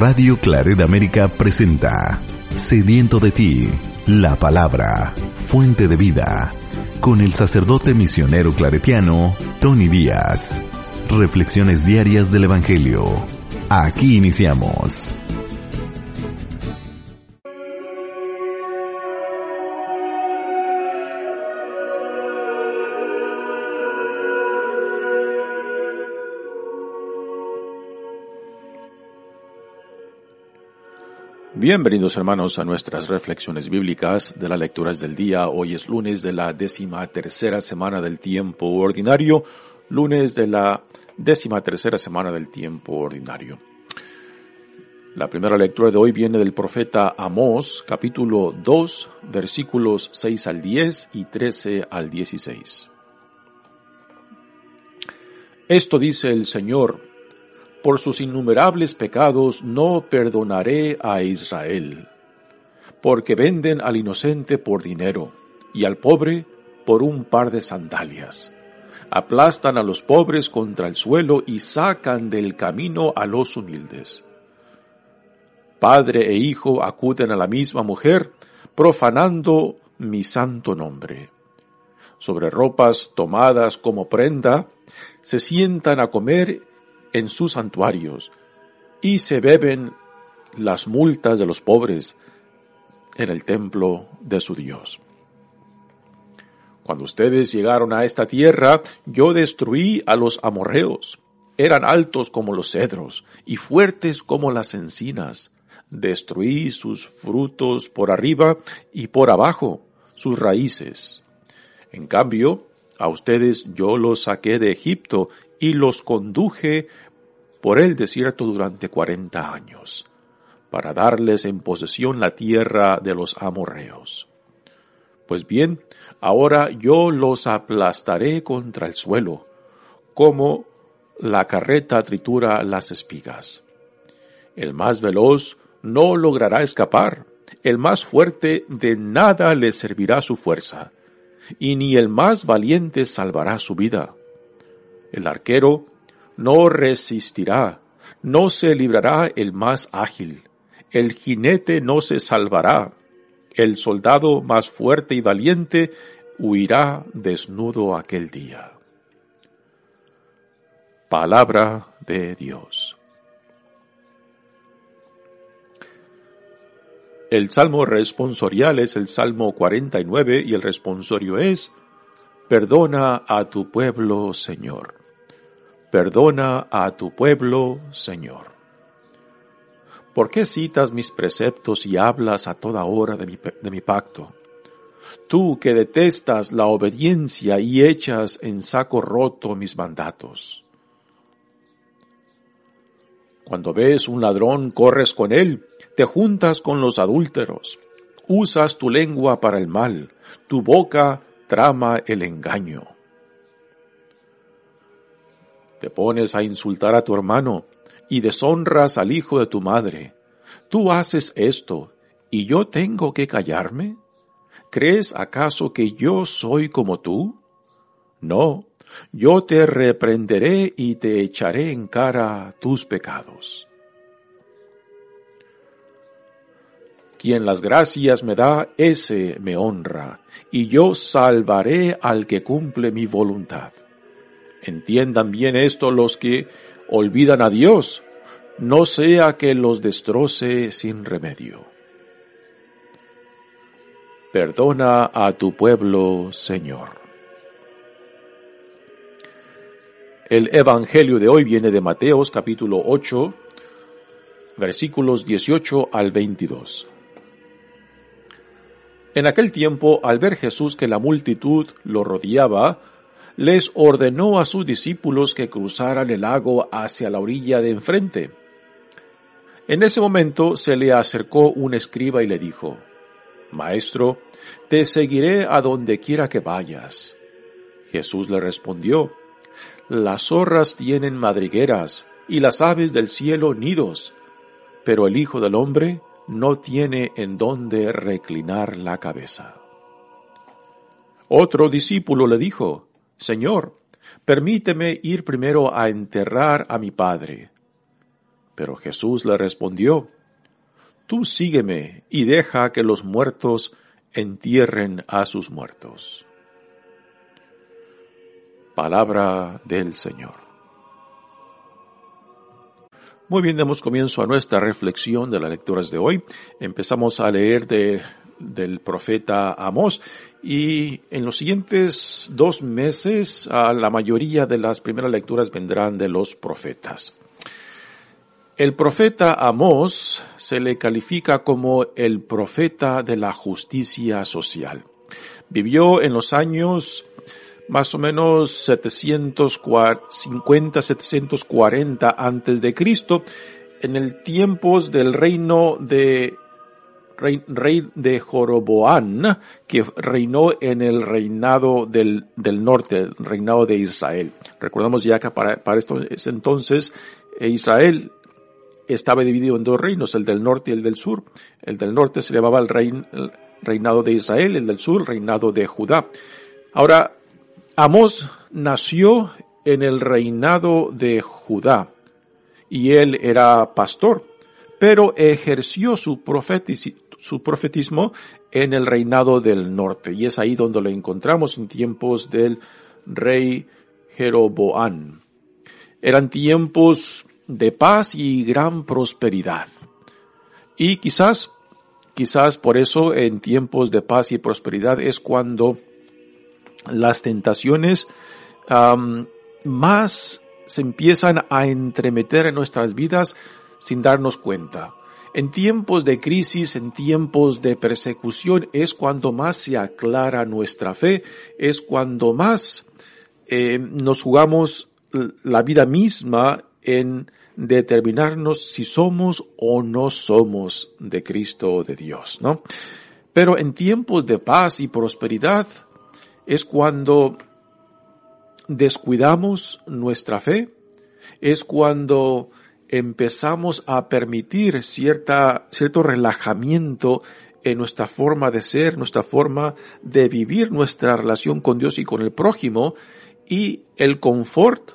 Radio Claret América presenta Sediento de ti, la palabra, fuente de vida, con el sacerdote misionero claretiano Tony Díaz. Reflexiones diarias del Evangelio. Aquí iniciamos. Bienvenidos hermanos a nuestras reflexiones bíblicas de las lecturas del día. Hoy es lunes de la décima tercera semana del tiempo ordinario, lunes de la décima tercera semana del tiempo ordinario. La primera lectura de hoy viene del profeta Amós, capítulo 2, versículos 6 al 10 y 13 al 16. Esto dice el Señor, por sus innumerables pecados no perdonaré a Israel, porque venden al inocente por dinero y al pobre por un par de sandalias. Aplastan a los pobres contra el suelo y sacan del camino a los humildes. Padre e hijo acuden a la misma mujer, profanando mi santo nombre. Sobre ropas tomadas como prenda, se sientan a comer en sus santuarios y se beben las multas de los pobres en el templo de su Dios. Cuando ustedes llegaron a esta tierra, yo destruí a los amorreos. Eran altos como los cedros y fuertes como las encinas. Destruí sus frutos por arriba y por abajo, sus raíces. En cambio, a ustedes yo los saqué de Egipto y los conduje por el desierto durante cuarenta años, para darles en posesión la tierra de los amorreos. Pues bien, ahora yo los aplastaré contra el suelo, como la carreta tritura las espigas. El más veloz no logrará escapar, el más fuerte de nada le servirá su fuerza, y ni el más valiente salvará su vida. El arquero no resistirá, no se librará el más ágil, el jinete no se salvará, el soldado más fuerte y valiente huirá desnudo aquel día. Palabra de Dios. El salmo responsorial es el Salmo 49 y el responsorio es, Perdona a tu pueblo, Señor. Perdona a tu pueblo, Señor. ¿Por qué citas mis preceptos y hablas a toda hora de mi, pacto? Tú que detestas la obediencia y echas en saco roto mis mandatos. Cuando ves un ladrón, corres con él, te juntas con los adúlteros, usas tu lengua para el mal, tu boca trama el engaño. Te pones a insultar a tu hermano y deshonras al hijo de tu madre. Tú haces esto y yo tengo que callarme. ¿Crees acaso que yo soy como tú? No, yo te reprenderé y te echaré en cara tus pecados. Quien las gracias me da, ese me honra, y yo salvaré al que cumple mi voluntad. Entiendan bien esto los que olvidan a Dios, no sea que los destroce sin remedio. Perdona a tu pueblo, Señor. El Evangelio de hoy viene de Mateos capítulo 8, versículos 18 al 22. En aquel tiempo, al ver Jesús que la multitud lo rodeaba, les ordenó a sus discípulos que cruzaran el lago hacia la orilla de enfrente. En ese momento se le acercó un escriba y le dijo, Maestro, te seguiré a donde quiera que vayas. Jesús le respondió, Las zorras tienen madrigueras y las aves del cielo nidos, pero el Hijo del Hombre no tiene en dónde reclinar la cabeza. Otro discípulo le dijo, Señor, permíteme ir primero a enterrar a mi padre. Pero Jesús le respondió, Tú sígueme y deja que los muertos entierren a sus muertos. Palabra del Señor. Muy bien, damos comienzo a nuestra reflexión de las lecturas de hoy. Empezamos a leer de, del profeta Amós y en los siguientes dos meses la mayoría de las primeras lecturas vendrán de los profetas. El profeta Amós se le califica como el profeta de la justicia social. Vivió en los años más o menos 750, 740 antes de Cristo, en el tiempos del reino de rey, de Joroboán, que reinó en el reinado del, del norte, el reinado de Israel. Recordamos ya que para, para esto entonces Israel estaba dividido en dos reinos, el del norte y el del sur. El del norte se llamaba el, reinado de Israel, el del sur, reinado de Judá. Ahora, Amós nació en el reinado de Judá y él era pastor, pero ejerció su, su profetismo en el reinado del norte y es ahí donde lo encontramos en tiempos del rey Jeroboán. Eran tiempos de paz y gran prosperidad. Y quizás, quizás por eso en tiempos de paz y prosperidad es cuando las tentaciones más se empiezan a entremeter en nuestras vidas sin darnos cuenta. En tiempos de crisis, en tiempos de persecución, es cuando más se aclara nuestra fe, es cuando más eh, nos jugamos la vida misma en determinarnos si somos o no somos de Cristo o de Dios, ¿no? Pero en tiempos de paz y prosperidad es cuando descuidamos nuestra fe, es cuando empezamos a permitir cierta, cierto relajamiento en nuestra forma de ser, nuestra forma de vivir nuestra relación con Dios y con el prójimo, y el confort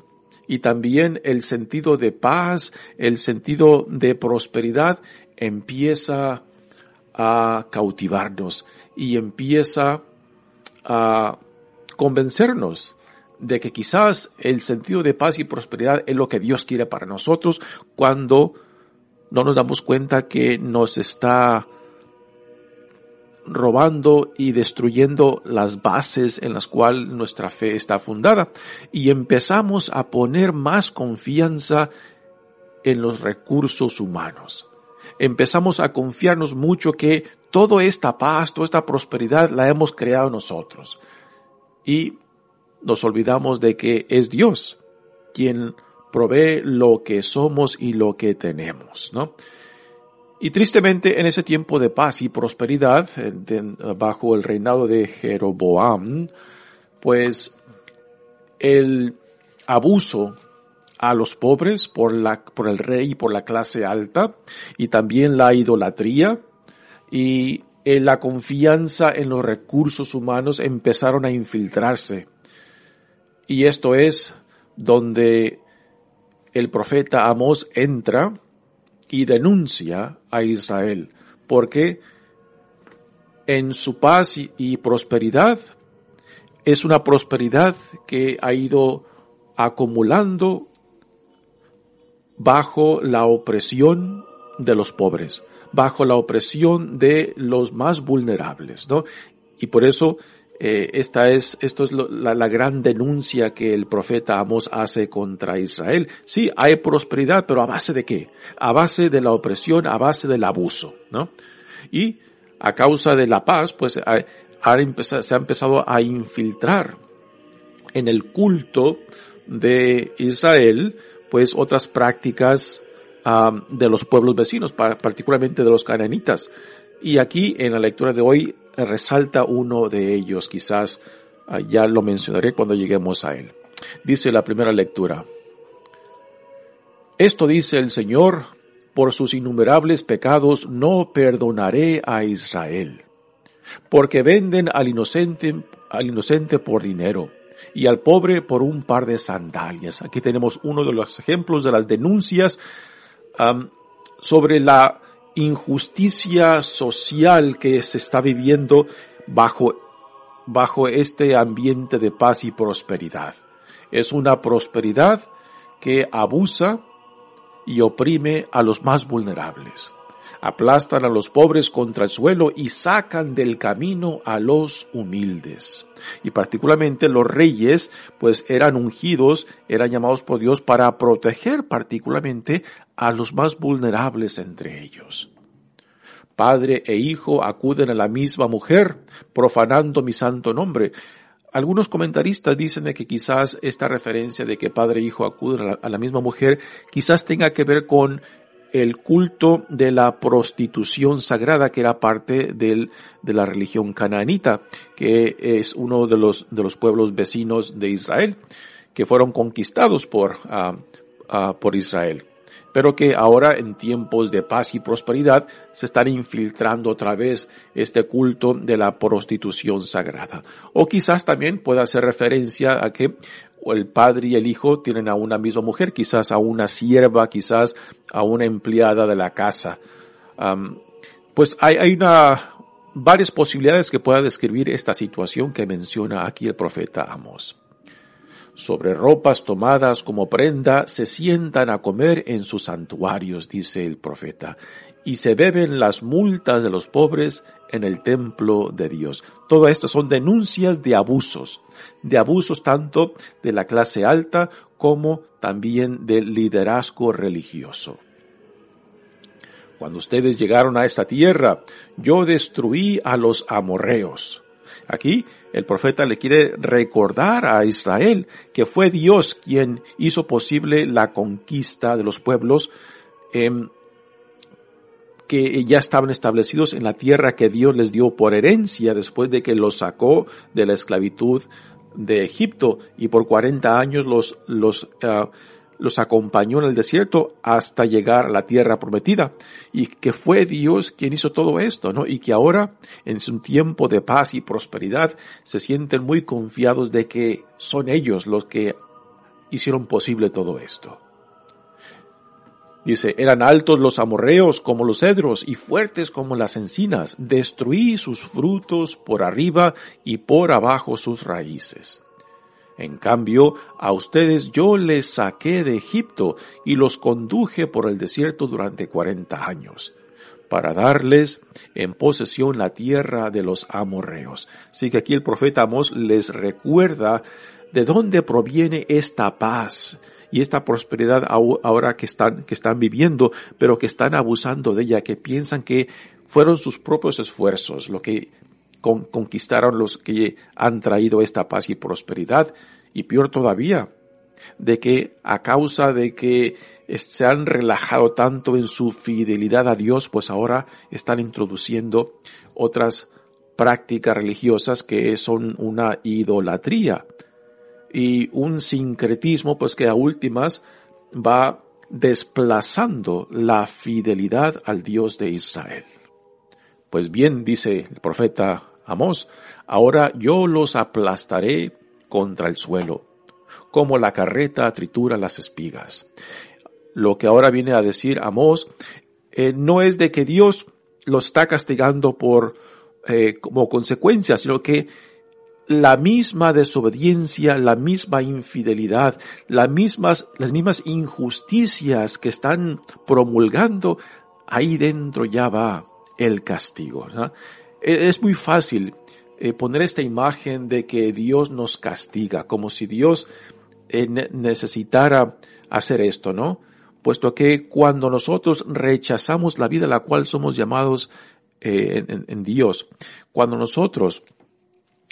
y también el sentido de paz, el sentido de prosperidad empieza a cautivarnos y empieza a convencernos de que quizás el sentido de paz y prosperidad es lo que Dios quiere para nosotros cuando no nos damos cuenta que nos está robando y destruyendo las bases en las cuales nuestra fe está fundada y empezamos a poner más confianza en los recursos humanos. Empezamos a confiarnos mucho que toda esta paz, toda esta prosperidad la hemos creado nosotros. Y nos olvidamos de que es Dios quien provee lo que somos y lo que tenemos, ¿no? Y tristemente en ese tiempo de paz y prosperidad, bajo el reinado de Jeroboam, pues el abuso a los pobres por la, por el rey y por la clase alta, y también la idolatría y la confianza en los recursos humanos empezaron a infiltrarse. Y esto es donde el profeta Amós entra y denuncia a Israel, porque en su paz y, prosperidad es una prosperidad que ha ido acumulando bajo la opresión de los pobres, bajo la opresión de los más vulnerables, ¿no? Y por eso eh, esta es, esto es la, gran denuncia que el profeta Amos hace contra Israel. Sí, hay prosperidad, pero ¿a base de qué? A base de la opresión, a base del abuso, ¿no? Y a causa de la paz, pues se ha empezado a infiltrar en el culto de Israel, pues otras prácticas de los pueblos vecinos, particularmente de los cananitas. Y aquí en la lectura de hoy resalta uno de ellos, quizás ah, ya lo mencionaré cuando lleguemos a él. Dice la primera lectura. Esto dice el Señor, por sus innumerables pecados no perdonaré a Israel, porque venden al inocente, al inocente por dinero y al pobre por un par de sandalias. Aquí tenemos uno de los ejemplos de las denuncias sobre la injusticia social que se está viviendo bajo, bajo este ambiente de paz y prosperidad. Es una prosperidad que abusa y oprime a los más vulnerables aplastan a los pobres contra el suelo y sacan del camino a los humildes. Y particularmente los reyes, pues eran ungidos, eran llamados por Dios para proteger particularmente a los más vulnerables entre ellos. Padre e hijo acuden a la misma mujer, profanando mi santo nombre. Algunos comentaristas dicen de que quizás esta referencia de que padre e hijo acuden a la misma mujer quizás tenga que ver con el culto de la prostitución sagrada que era parte del, de la religión canaanita, que es uno de los, de los pueblos vecinos de Israel, que fueron conquistados por, ah, ah, por Israel pero que ahora en tiempos de paz y prosperidad se están infiltrando otra vez este culto de la prostitución sagrada. O quizás también pueda hacer referencia a que el padre y el hijo tienen a una misma mujer, quizás a una sierva, quizás a una empleada de la casa. pues hay, hay una, varias posibilidades que pueda describir esta situación que menciona aquí el profeta Amos. Sobre ropas tomadas como prenda se sientan a comer en sus santuarios, dice el profeta, y se beben las multas de los pobres en el templo de Dios. Todo esto son denuncias de abusos, de abusos tanto de la clase alta como también del liderazgo religioso. Cuando ustedes llegaron a esta tierra, yo destruí a los amorreos. Aquí el profeta le quiere recordar a Israel que fue Dios quien hizo posible la conquista de los pueblos em, que ya estaban establecidos en la tierra que Dios les dio por herencia después de que los sacó de la esclavitud de Egipto y por 40 años los, los, ah, los acompañó en el desierto hasta llegar a la tierra prometida y que fue Dios quien hizo todo esto, ¿no? Y que ahora en su tiempo de paz y prosperidad se sienten muy confiados de que son ellos los que hicieron posible todo esto. Dice, eran altos los amorreos como los cedros y fuertes como las encinas. Destruí sus frutos por arriba y por abajo sus raíces. En cambio, a ustedes yo les saqué de Egipto y los conduje por el desierto durante cuarenta años, para darles en posesión la tierra de los amorreos. Así que aquí el profeta Amos les recuerda de dónde proviene esta paz, y esta prosperidad ahora que están, que están viviendo, pero que están abusando de ella, que piensan que fueron sus propios esfuerzos lo que conquistaron los que han traído esta paz y prosperidad, y peor todavía, de que a causa de que se han relajado tanto en su fidelidad a Dios, pues ahora están introduciendo otras prácticas religiosas que son una idolatría y un sincretismo pues que a últimas va desplazando la fidelidad al Dios de Israel. Pues bien, dice el profeta Amós, ahora yo los aplastaré contra el suelo, como la carreta tritura las espigas. Lo que ahora viene a decir Amós eh, no es de que Dios los está castigando por eh, como consecuencia, sino que la misma desobediencia, la misma infidelidad, las mismas, las mismas injusticias que están promulgando, ahí dentro ya va el castigo. E, es muy fácil eh, poner esta imagen de que Dios nos castiga, como si Dios eh, necesitara hacer esto, ¿no? Puesto que cuando nosotros rechazamos la vida a la cual somos llamados eh, en Dios, cuando nosotros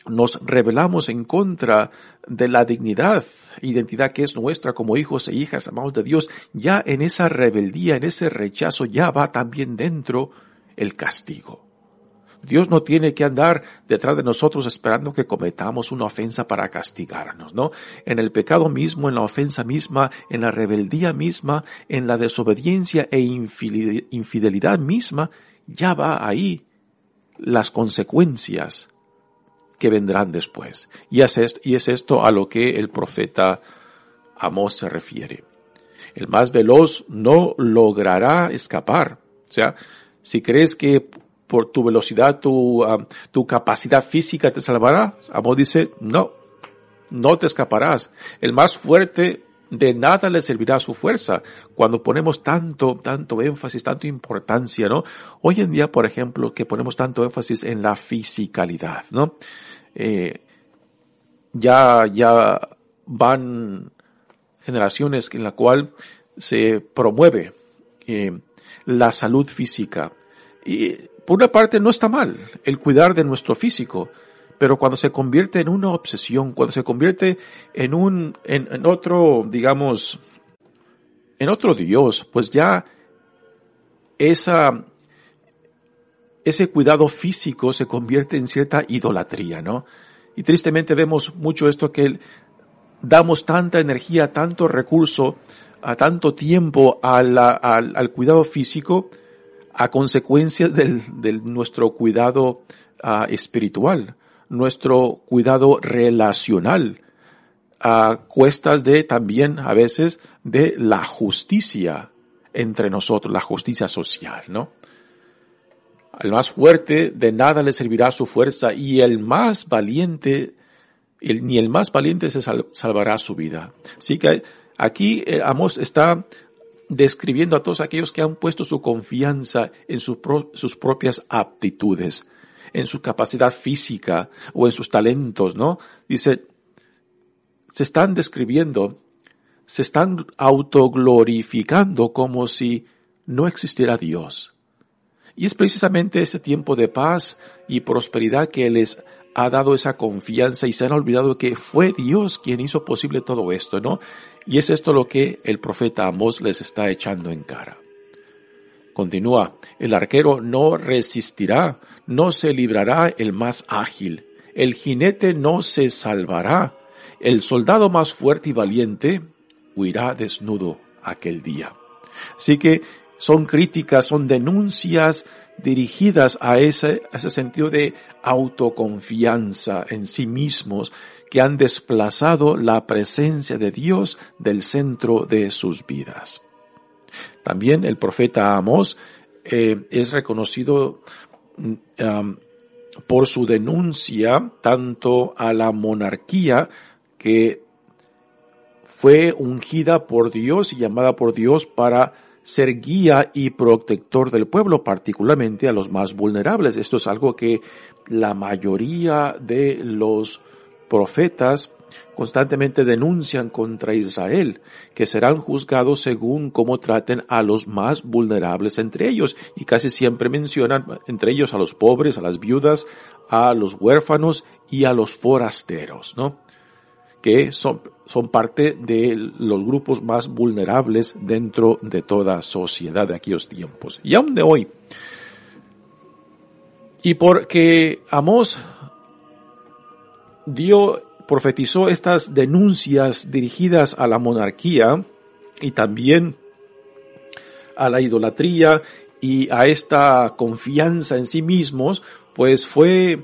nos rebelamos en contra de la dignidad, identidad que es nuestra como hijos e hijas amados de Dios, ya en esa rebeldía, en ese rechazo, ya va también dentro el castigo. Dios no tiene que andar detrás de nosotros esperando que cometamos una ofensa para castigarnos, ¿no? En el pecado mismo, en la ofensa misma, en la rebeldía misma, en la desobediencia e infidelidad misma, ya va ahí las consecuencias que vendrán después. Y es, esto, a lo que el profeta Amós se refiere. El más veloz no logrará escapar. O sea, si crees que por tu velocidad, tu, ah, tu capacidad física te salvará, Amós dice, no, no te escaparás. El más fuerte de nada le servirá su fuerza cuando ponemos tanto, tanto énfasis, tanto importancia, ¿no? Hoy en día, por ejemplo, que ponemos tanto énfasis en la fisicalidad, ¿no? Eh, ya, ya van generaciones en la cual se promueve eh, la salud física. Y por una parte no está mal el cuidar de nuestro físico, pero cuando se convierte en una obsesión, cuando se convierte en un, en, otro, digamos, en otro Dios, pues ya esa, ese cuidado físico se convierte en cierta idolatría, ¿no? Y tristemente vemos mucho esto que damos tanta energía, tanto recurso, a tanto tiempo al, al, cuidado físico a consecuencia del, de nuestro cuidado ah, espiritual nuestro cuidado relacional a cuestas de también a veces de la justicia entre nosotros, la justicia social, ¿no? Al más fuerte de nada le servirá su fuerza y el más valiente, ni el más valiente se salvará su vida. Así que aquí eh, Amos está describiendo a todos aquellos que han puesto su confianza en sus propias aptitudes en su capacidad física o en sus talentos, ¿no? Dice, se están describiendo, se están autoglorificando como si no existiera Dios. Y es precisamente ese tiempo de paz y prosperidad que les ha dado esa confianza y se han olvidado que fue Dios quien hizo posible todo esto, ¿no? Y es esto lo que el profeta Amos les está echando en cara. Continúa, el arquero no resistirá, no se librará el más ágil, el jinete no se salvará, el soldado más fuerte y valiente huirá desnudo aquel día. Así que son críticas, son denuncias dirigidas a ese, a ese sentido de autoconfianza en sí mismos que han desplazado la presencia de Dios del centro de sus vidas. También el profeta Amos eh, es reconocido mm, por su denuncia tanto a la monarquía que fue ungida por Dios y llamada por Dios para ser guía y protector del pueblo, particularmente a los más vulnerables. Esto es algo que la mayoría de los profetas constantemente denuncian contra Israel, que serán juzgados según cómo traten a los más vulnerables entre ellos, y casi siempre mencionan entre ellos a los pobres, a las viudas, a los huérfanos y a los forasteros, ¿no? Que son, son parte de los grupos más vulnerables dentro de toda sociedad de aquellos tiempos. Y aún de hoy. Y porque Amós dio profetizó estas denuncias dirigidas a la monarquía y también a la idolatría y a esta confianza en sí mismos, pues fue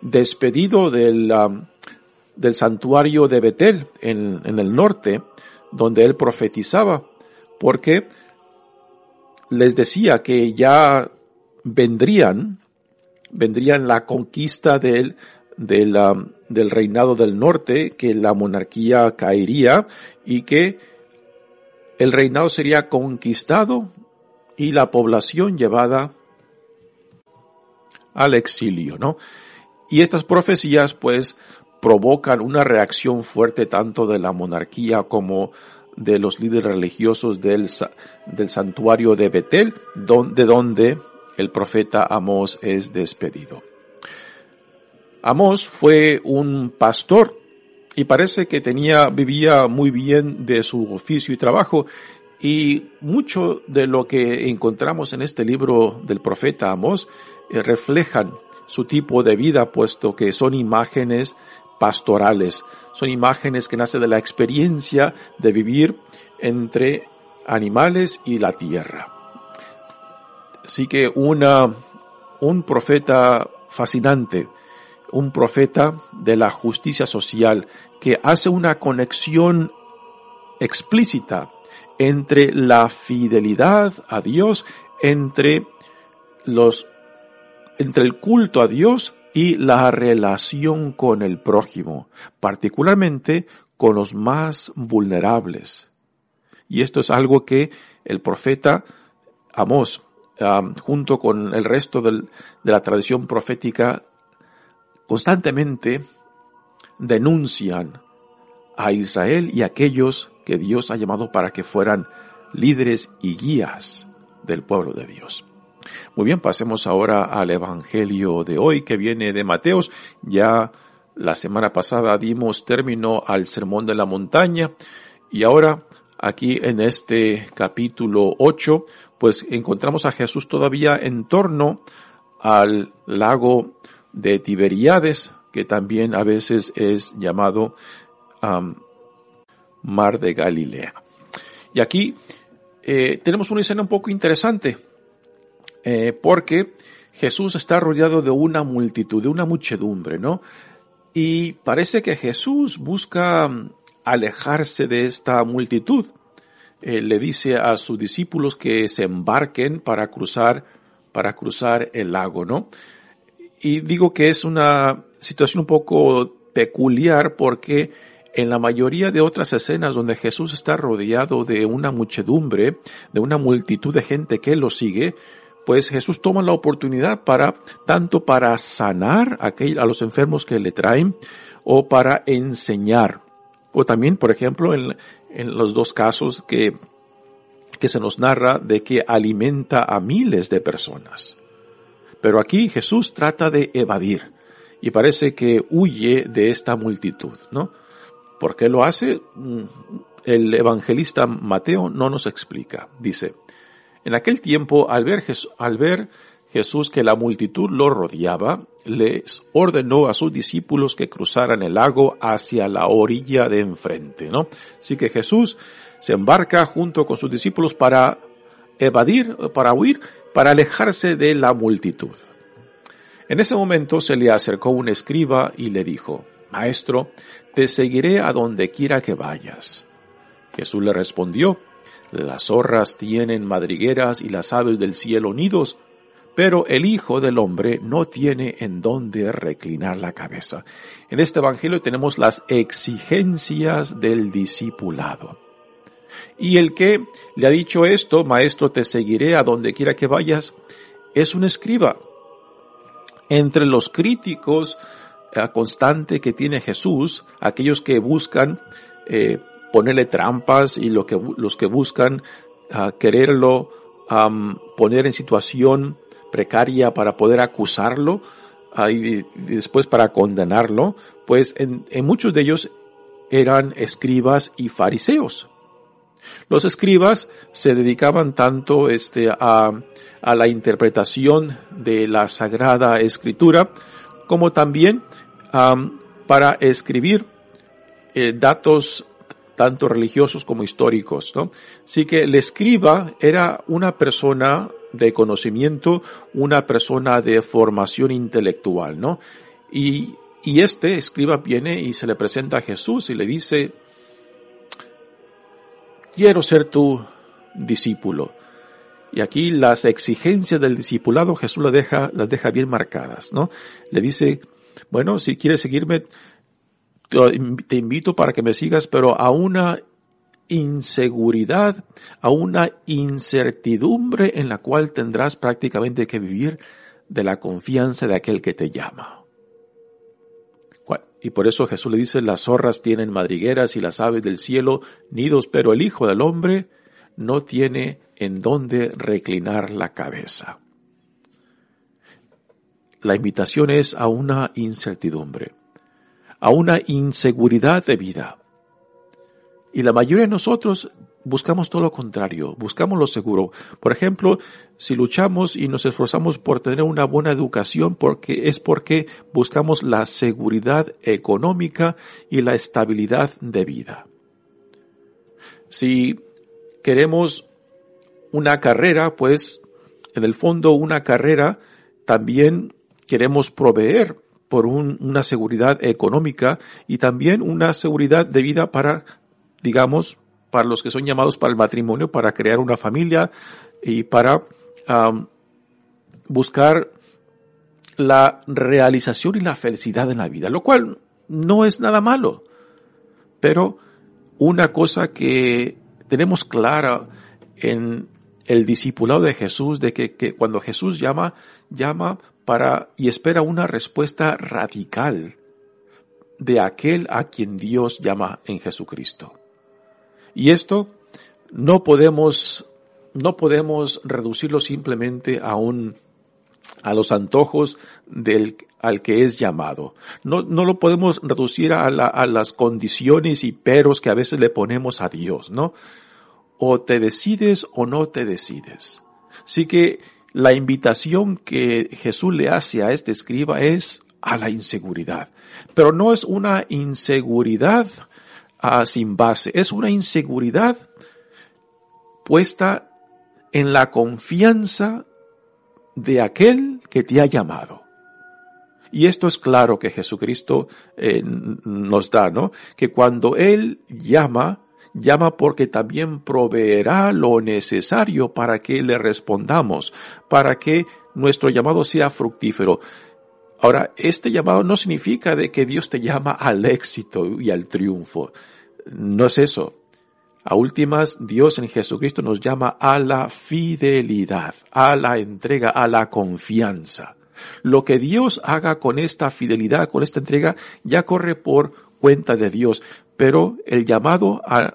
despedido del, um, del santuario de Betel en, en el norte, donde él profetizaba, porque les decía que ya vendrían, vendrían la conquista del, del, um, del reinado del norte, que la monarquía caería y que el reinado sería conquistado y la población llevada al exilio, ¿no? Y estas profecías pues provocan una reacción fuerte tanto de la monarquía como de los líderes religiosos del, del santuario de Betel, de donde el profeta Amós es despedido. Amós fue un pastor y parece que tenía, vivía muy bien de su oficio y trabajo y mucho de lo que encontramos en este libro del profeta Amós eh, reflejan su tipo de vida, puesto que son imágenes pastorales, son imágenes que nacen de la experiencia de vivir entre animales y la tierra. Así que una, un profeta fascinante, un profeta de la justicia social que hace una conexión explícita entre la fidelidad a Dios, entre los, entre el culto a Dios y la relación con el prójimo, particularmente con los más vulnerables. Y esto es algo que el profeta Amós, junto con el resto de la tradición profética, constantemente denuncian a Israel y a aquellos que Dios ha llamado para que fueran líderes y guías del pueblo de Dios. Muy bien, pasemos ahora al Evangelio de hoy que viene de Mateos. Ya la semana pasada dimos término al Sermón de la Montaña y ahora aquí en este capítulo 8 pues encontramos a Jesús todavía en torno al lago de Tiberíades que también a veces es llamado Mar de Galilea. Y aquí eh, tenemos una escena un poco interesante, eh, porque Jesús está rodeado de una multitud, de una muchedumbre, ¿no? Y parece que Jesús busca alejarse de esta multitud. Eh, le dice a sus discípulos que se embarquen para cruzar, para cruzar el lago, ¿no? Y digo que es una situación un poco peculiar porque en la mayoría de otras escenas donde Jesús está rodeado de una muchedumbre, de una multitud de gente que lo sigue, pues Jesús toma la oportunidad para, tanto para sanar a, los enfermos que le traen, o para enseñar. O también, por ejemplo, en, en los dos casos que, que se nos narra de que alimenta a miles de personas. Pero aquí Jesús trata de evadir y parece que huye de esta multitud, ¿no? ¿Por qué lo hace? Mm, el evangelista Mateo no nos explica. Dice, en aquel tiempo, al ver, al ver Jesús que la multitud lo rodeaba, les ordenó a sus discípulos que cruzaran el lago hacia la orilla de enfrente, ¿no? Así que Jesús se embarca junto con sus discípulos para evadir, para huir, para alejarse de la multitud. En ese momento se le acercó un escriba y le dijo, Maestro, te seguiré a donde quiera que vayas. Jesús le respondió, Las zorras tienen madrigueras y las aves del cielo nidos, pero el Hijo del Hombre no tiene en dónde reclinar la cabeza. En este Evangelio tenemos las exigencias del discipulado. Y el que le ha dicho esto, Maestro, te seguiré a donde quiera que vayas, es un escriba. Entre los críticos constante que tiene Jesús, aquellos que buscan eh, ponerle trampas y lo que, los que buscan uh, quererlo poner en situación precaria para poder acusarlo uh, y, después para condenarlo, pues en muchos de ellos eran escribas y fariseos. Los escribas se dedicaban tanto este, a, a la interpretación de la Sagrada Escritura, como también para escribir eh, datos tanto religiosos como históricos, ¿no? Así que el escriba era una persona de conocimiento, una persona de formación intelectual, ¿no? Y, y este escriba viene y se le presenta a Jesús y le dice, quiero ser tu discípulo. Y aquí las exigencias del discipulado Jesús las deja, las deja bien marcadas, ¿no? Le dice, bueno, si quieres seguirme, te invito para que me sigas, pero a una inseguridad, a una incertidumbre en la cual tendrás prácticamente que vivir de la confianza de aquel que te llama. Y por eso Jesús le dice, las zorras tienen madrigueras y las aves del cielo nidos, pero el Hijo del Hombre no tiene en dónde reclinar la cabeza. La invitación es a una incertidumbre, a una inseguridad de vida. Y la mayoría de nosotros buscamos todo lo contrario, buscamos lo seguro. Por ejemplo, si luchamos y nos esforzamos por tener una buena educación, porque es porque buscamos la seguridad económica y la estabilidad de vida. Si queremos una carrera, pues en el fondo una carrera también queremos proveer por una seguridad económica y también una seguridad de vida para, digamos, para los que son llamados para el matrimonio, para crear una familia y para buscar la realización y la felicidad en la vida, lo cual no es nada malo. Pero una cosa que tenemos clara en el discipulado de Jesús, de que, que cuando Jesús llama, llama para y espera una respuesta radical de aquel a quien Dios llama en Jesucristo. Y esto no podemos, no podemos reducirlo simplemente a un, a los antojos del, al que es llamado. No, no lo podemos reducir a, a las condiciones y peros que a veces le ponemos a Dios, ¿no? O te decides o no te decides. Así que la invitación que Jesús le hace a este escriba es a la inseguridad. Pero no es una inseguridad sin base, es una inseguridad puesta en la confianza de aquel que te ha llamado. Y esto es claro que Jesucristo eh, nos da, ¿no? Que cuando Él llama, llama porque también proveerá lo necesario para que le respondamos, para que nuestro llamado sea fructífero. Ahora, este llamado no significa de que Dios te llama al éxito y al triunfo. No es eso. A últimas, Dios en Jesucristo nos llama a la fidelidad, a la entrega, a la confianza. Lo que Dios haga con esta fidelidad, con esta entrega, ya corre por cuenta de Dios. Pero el llamado a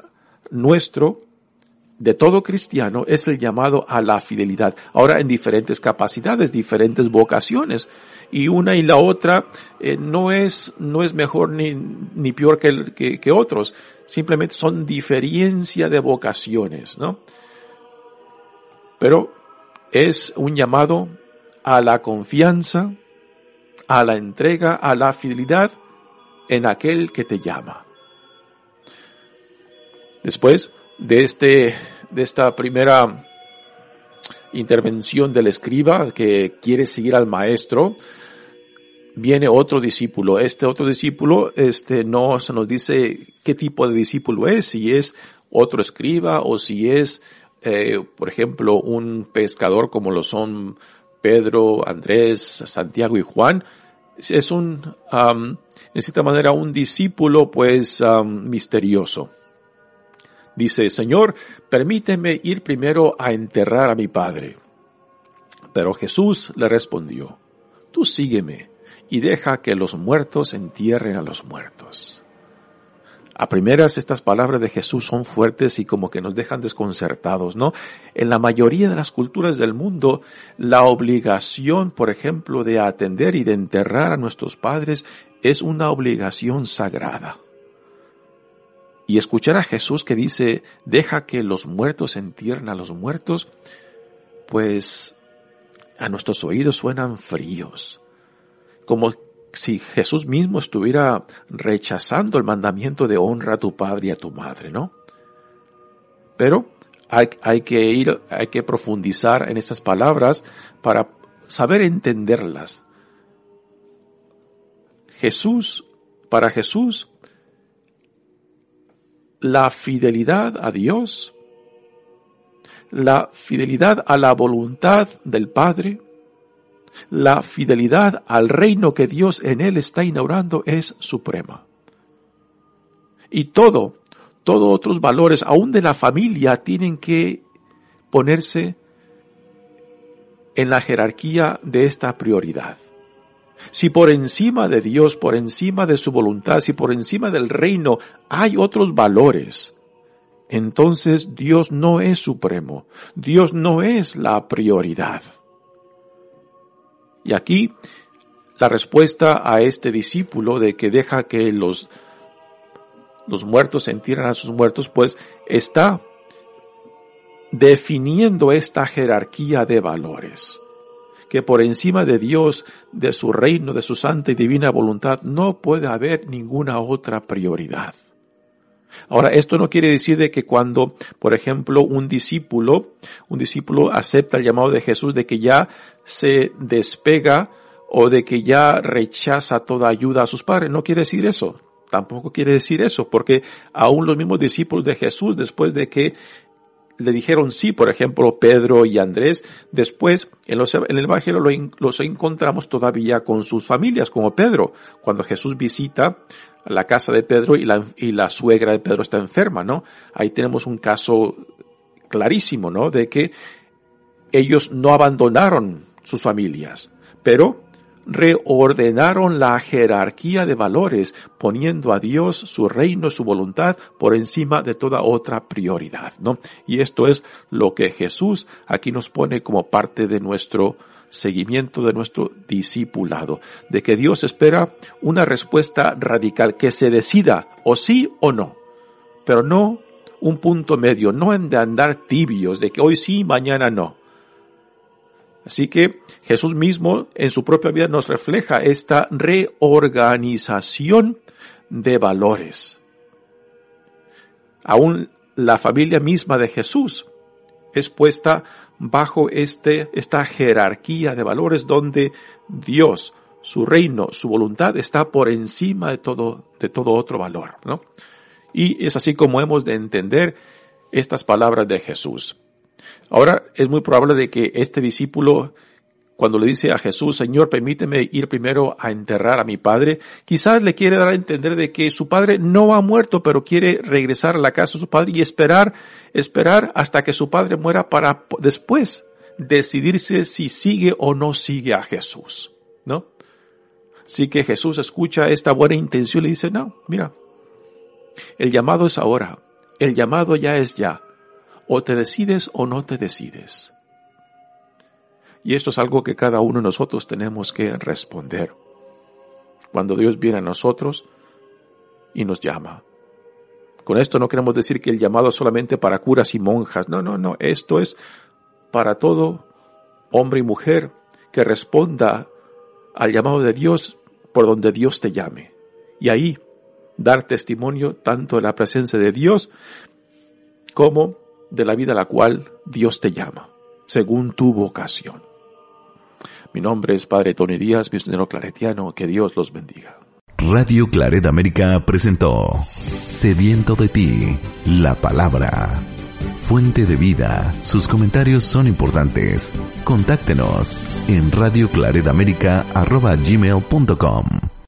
nuestro de todo cristiano es el llamado a la fidelidad. Ahora en diferentes capacidades, diferentes vocaciones. Y una y la otra eh, no es, no es mejor ni, ni peor que, que, que otros. Simplemente son diferencia de vocaciones, ¿no? Pero es un llamado a la confianza, a la entrega, a la fidelidad en aquel que te llama. Después de este, de esta primera intervención del escriba que quiere seguir al maestro, viene otro discípulo. Este otro discípulo, este, no se nos dice qué tipo de discípulo es, si es otro escriba o si es, eh, por ejemplo, un pescador como lo son Pedro, Andrés, Santiago y Juan. Es un, um, en cierta manera, un discípulo, pues, misterioso. Dice, Señor, permíteme ir primero a enterrar a mi padre. Pero Jesús le respondió, tú sígueme y deja que los muertos entierren a los muertos. A primeras estas palabras de Jesús son fuertes y como que nos dejan desconcertados, ¿no? En la mayoría de las culturas del mundo, la obligación, por ejemplo, de atender y de enterrar a nuestros padres es una obligación sagrada. Y escuchar a Jesús que dice, deja que los muertos entierren a los muertos, pues a nuestros oídos suenan fríos. Como si Jesús mismo estuviera rechazando el mandamiento de honra a tu padre y a tu madre, ¿no? Pero hay, hay, que ir, hay que profundizar en estas palabras para saber entenderlas. Jesús, para Jesús, la fidelidad a Dios, la fidelidad a la voluntad del Padre, la fidelidad al reino que Dios en él está inaugurando es suprema. Y todo, todos otros valores, aún de la familia, tienen que ponerse en la jerarquía de esta prioridad. Si por encima de Dios, por encima de su voluntad, si por encima del reino hay otros valores, entonces Dios no es supremo, Dios no es la prioridad. Y aquí la respuesta a este discípulo de que deja que los, los muertos entierren a sus muertos, pues está definiendo esta jerarquía de valores que por encima de Dios, de su reino, de su santa y divina voluntad, no puede haber ninguna otra prioridad. Ahora, esto no quiere decir de que cuando, por ejemplo, un discípulo, un discípulo acepta el llamado de Jesús de que ya se despega o de que ya rechaza toda ayuda a sus padres. No quiere decir eso. tampoco quiere decir eso, porque aún los mismos discípulos de Jesús, después de que le dijeron sí, por ejemplo, Pedro y Andrés, después en, los, en el Evangelio los encontramos todavía con sus familias, como Pedro, cuando Jesús visita la casa de Pedro y la, y la suegra de Pedro está enferma, ¿no? Ahí tenemos un caso clarísimo, ¿no? De que ellos no abandonaron sus familias, pero reordenaron la jerarquía de valores, poniendo a Dios, su reino, su voluntad por encima de toda otra prioridad, ¿no? Y esto es lo que Jesús aquí nos pone como parte de nuestro seguimiento, de nuestro discipulado, de que Dios espera una respuesta radical, que se decida o sí o no, pero no un punto medio, no en de andar tibios, de que hoy sí, mañana no. Así que Jesús mismo en su propia vida nos refleja esta reorganización de valores. Aún la familia misma de Jesús es puesta bajo este, esta jerarquía de valores donde Dios, su reino, su voluntad está por encima de todo, de todo otro valor, ¿no? Y es así como hemos de entender estas palabras de Jesús. Ahora es muy probable de que este discípulo, cuando le dice a Jesús, Señor, permíteme ir primero a enterrar a mi padre, quizás le quiere dar a entender de que su padre no ha muerto, pero quiere regresar a la casa de su padre y esperar, esperar hasta que su padre muera para después decidirse si sigue o no sigue a Jesús, ¿no? Así que Jesús escucha esta buena intención y le dice, no, mira, el llamado es ahora, el llamado ya es ya o te decides o no te decides. Y esto es algo que cada uno de nosotros tenemos que responder. Cuando Dios viene a nosotros y nos llama. Con esto no queremos decir que el llamado es solamente para curas y monjas. No, no, no. Esto es para todo hombre y mujer que responda al llamado de Dios por donde Dios te llame. Y ahí dar testimonio tanto de la presencia de Dios como de la vida a la cual Dios te llama, según tu vocación. Mi nombre es Padre Tony Díaz, misionero claretiano, que Dios los bendiga. Radio Claret América presentó Sediento de ti, la palabra. Fuente de vida, sus comentarios son importantes. Contáctenos en radioclaredamerica.gmail.com